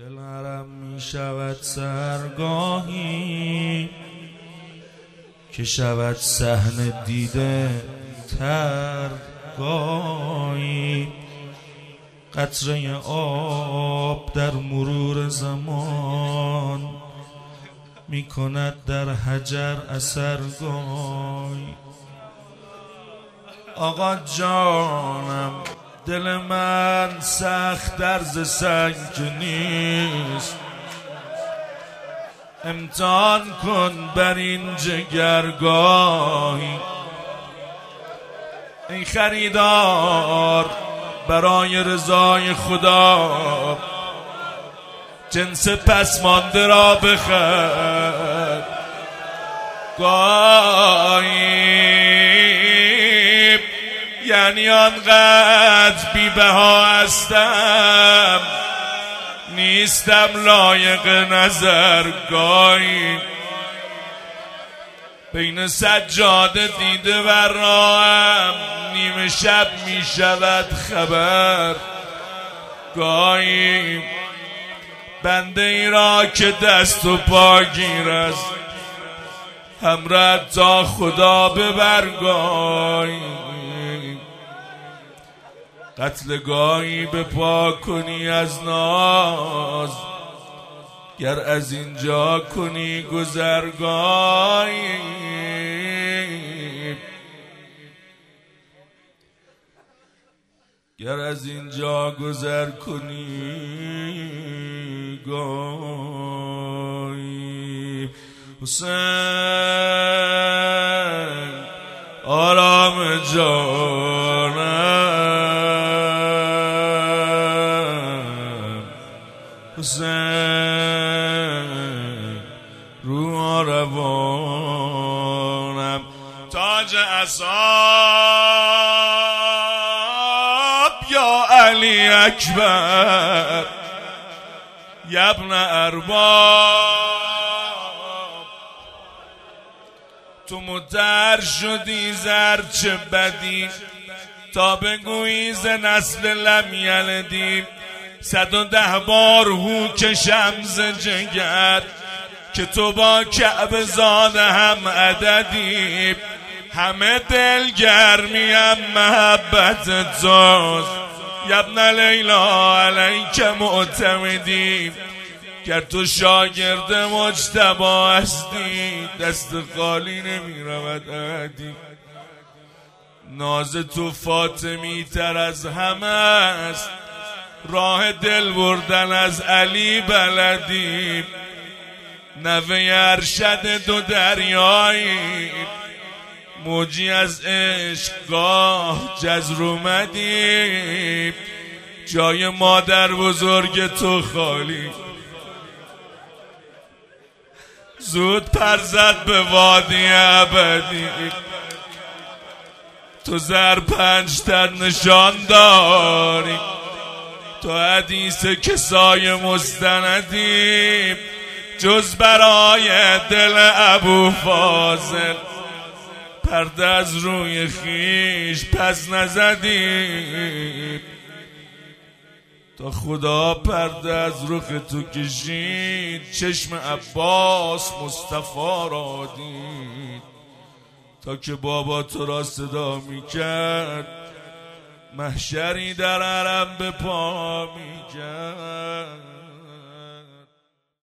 دلم می شود سرگاهی که شود سحن دیده ترگاهی. قطره آب در مرور زمان می کند در حجر اثرگاهی. آقا جانم دل من سخت درز سنگ نیست. امتحان کن بر این جگرگاهی. ای خریدار برای رضای خدا. جنس پسمانده را بخر. گاهی یعنی آنقدر بیبها هستم نیستم لایق نظر گاهی. بین سجاده دیده و راهم نیمه شب می شود خبر گاهی. بنده ای را که دست و پا گیر است همرد تا خدا ببرگاهی قتلگاهی به پا کنی از ناز. گر از اینجا کنی گذرگاهی. گر از اینجا گذر کنی گاهی. حسین آرام جانم. حسین رو روانم تاج اصاب یا علی اکبر؟ یبن ارباب؟ تو متر شدی زر چه بدی؟ تا بگویی ز نسل لم یلدی. صد و ده بار هو کشم ز جگر که تو با کعب زاده هم عددی. همه دل گرمیم محبت توست یبن لیلا علیک معتمدی. گر تو شاگرد مجتبا هستی دست خالی نمی رود احدی ناز تو فاطمی تر از همه است. راه دل بردن از علی بلدی. نوه ارشد دو دریایی. موجی از عشق گاه جزر اومدی جای مادر بزرگ تو خالی. زود پر زد به وادی ابدی. تو زر پنج تن نشان داری. تو حدیث کسای مستندی جز برای دل ابو فاضل. پرده از روی خیش پس نزدی. تا خدا پرده از رخ تو کشید چشم عباس مصطفی را دید. تا که بابا تو را صدا می‌کرد محشری در عرم به پا می‌کرد